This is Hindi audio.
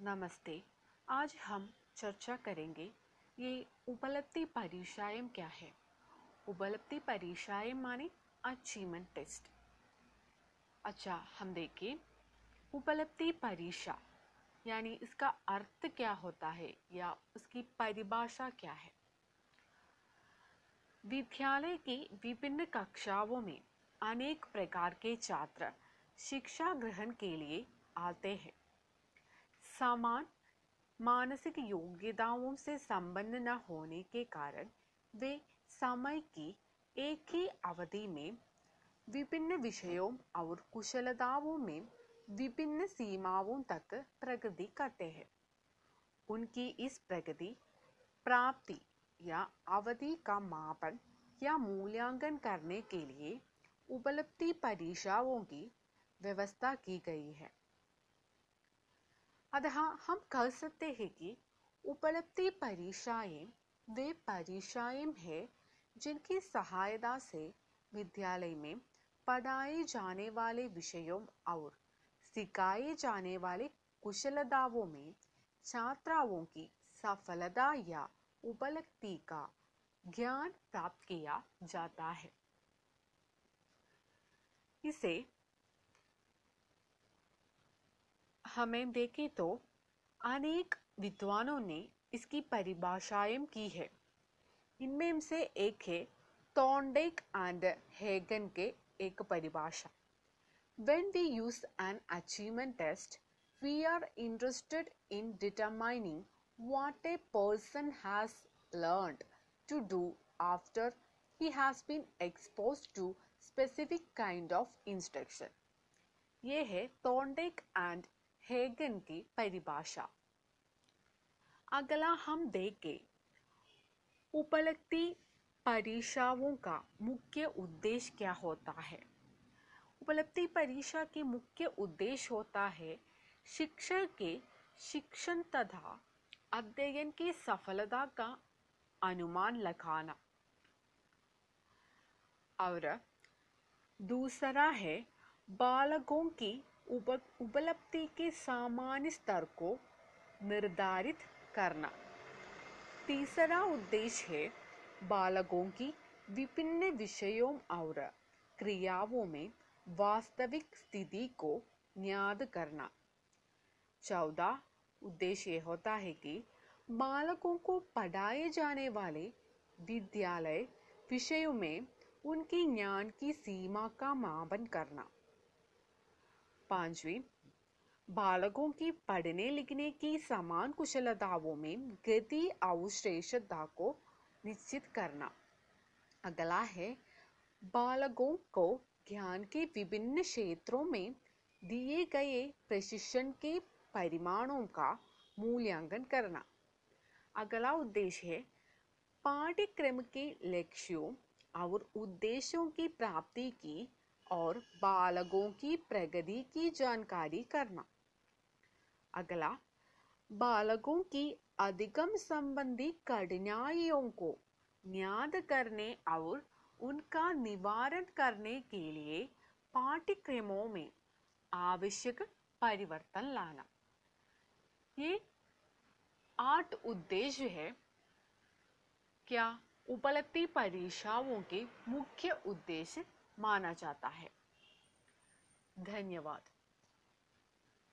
नमस्ते। आज हम चर्चा करेंगे, ये उपलब्धि परिचयम क्या है? उपलब्धि परिचयम माने अचीवमेंट टेस्ट अच्छा हम देखें उपलब्धि परीक्षा, यानी इसका अर्थ क्या होता है या उसकी परिभाषा क्या है? विद्यालय की विभिन्न कक्षाओं में अनेक प्रकार के छात्र शिक्षा ग्रहण के लिए आते हैं। समान, मानसिक योग्यताओं से संबंध न होने के कारण वे समय की एक ही अवधि में विभिन्न विषयों और कुशलताओं में विभिन्न सीमाओं तक प्रगति करते हैं। उनकी इस प्रगति, प्राप्ति या अवधि का मापन या मूल्यांकन करने के लिए उपलब्धि परीक्षाओं की व्यवस्था की गई है। अतः हम कह सकते हैं कि उपलब्धि परीक्षाएँ वे परीक्षाएँ हैं जिनकी सहायता से विद्यालय में पढ़ाए जाने वाले विषयों और सिखाए जाने वाले कुशलताओं में छात्राओं की सफलता या उपलब्धि का ज्ञान प्राप्त किया जाता है। इसे हमें देखें तो अनेक विद्वानों ने इसकी परिभाषाएँ की है। इनमें से एक है टोंडेक एंड हेगन के एक परिभाषा। When we use an achievement test we are interested in determining what a person has learn to do after he has been expose to specific kind of instruction ये है टोंडेक एंड हेगन की परिभाषा अगला हम देखें उपलब्धि परीक्षाओं का मुख्य उद्देश्य क्या होता है उपलब्धि परीक्षा की मुख्य उद्देश्य होता है शिक्षक के शिक्षण तथा अध्ययन की सफलता का अनुमान लगाना और दूसरा है बालकों की उपलब्धि के सामान्य स्तर को निर्धारित करना तीसरा उद्देश्य है बालकों की विभिन्न विषयों और क्रियाओं में वास्तविक स्थिति को ज्ञात करना चौदह उद्देश्य यह होता है कि बालकों को पढ़ाए जाने वाले विद्यालय विषयों में उनकी ज्ञान की सीमा का मापन करना पांचवी, बालकों की पढ़ने लिखने की समान कुशलताओं में गति और श्रेष्ठता को निश्चित करना। अगला है, बालकों को ज्ञान के विभिन्न क्षेत्रों में दिए गए प्रशिक्षण के परिमाणों का मूल्यांकन करना। अगला उद्देश्य है, पाठ्यक्रम के लक्ष्यों और उद्देश्यों की प्राप्ति की और बालकों की प्रगति की जानकारी करना। अगला बालकों की अधिगम संबंधी कठिनाइयों को ज्ञात करने और उनका निवारण करने के लिए पाठ्यक्रमों में आवश्यक परिवर्तन लाना। ये आठ उद्देश्य है। क्या उपलब्धि परीक्षाओं के मुख्य उद्देश्य माना जाता है। धन्यवाद।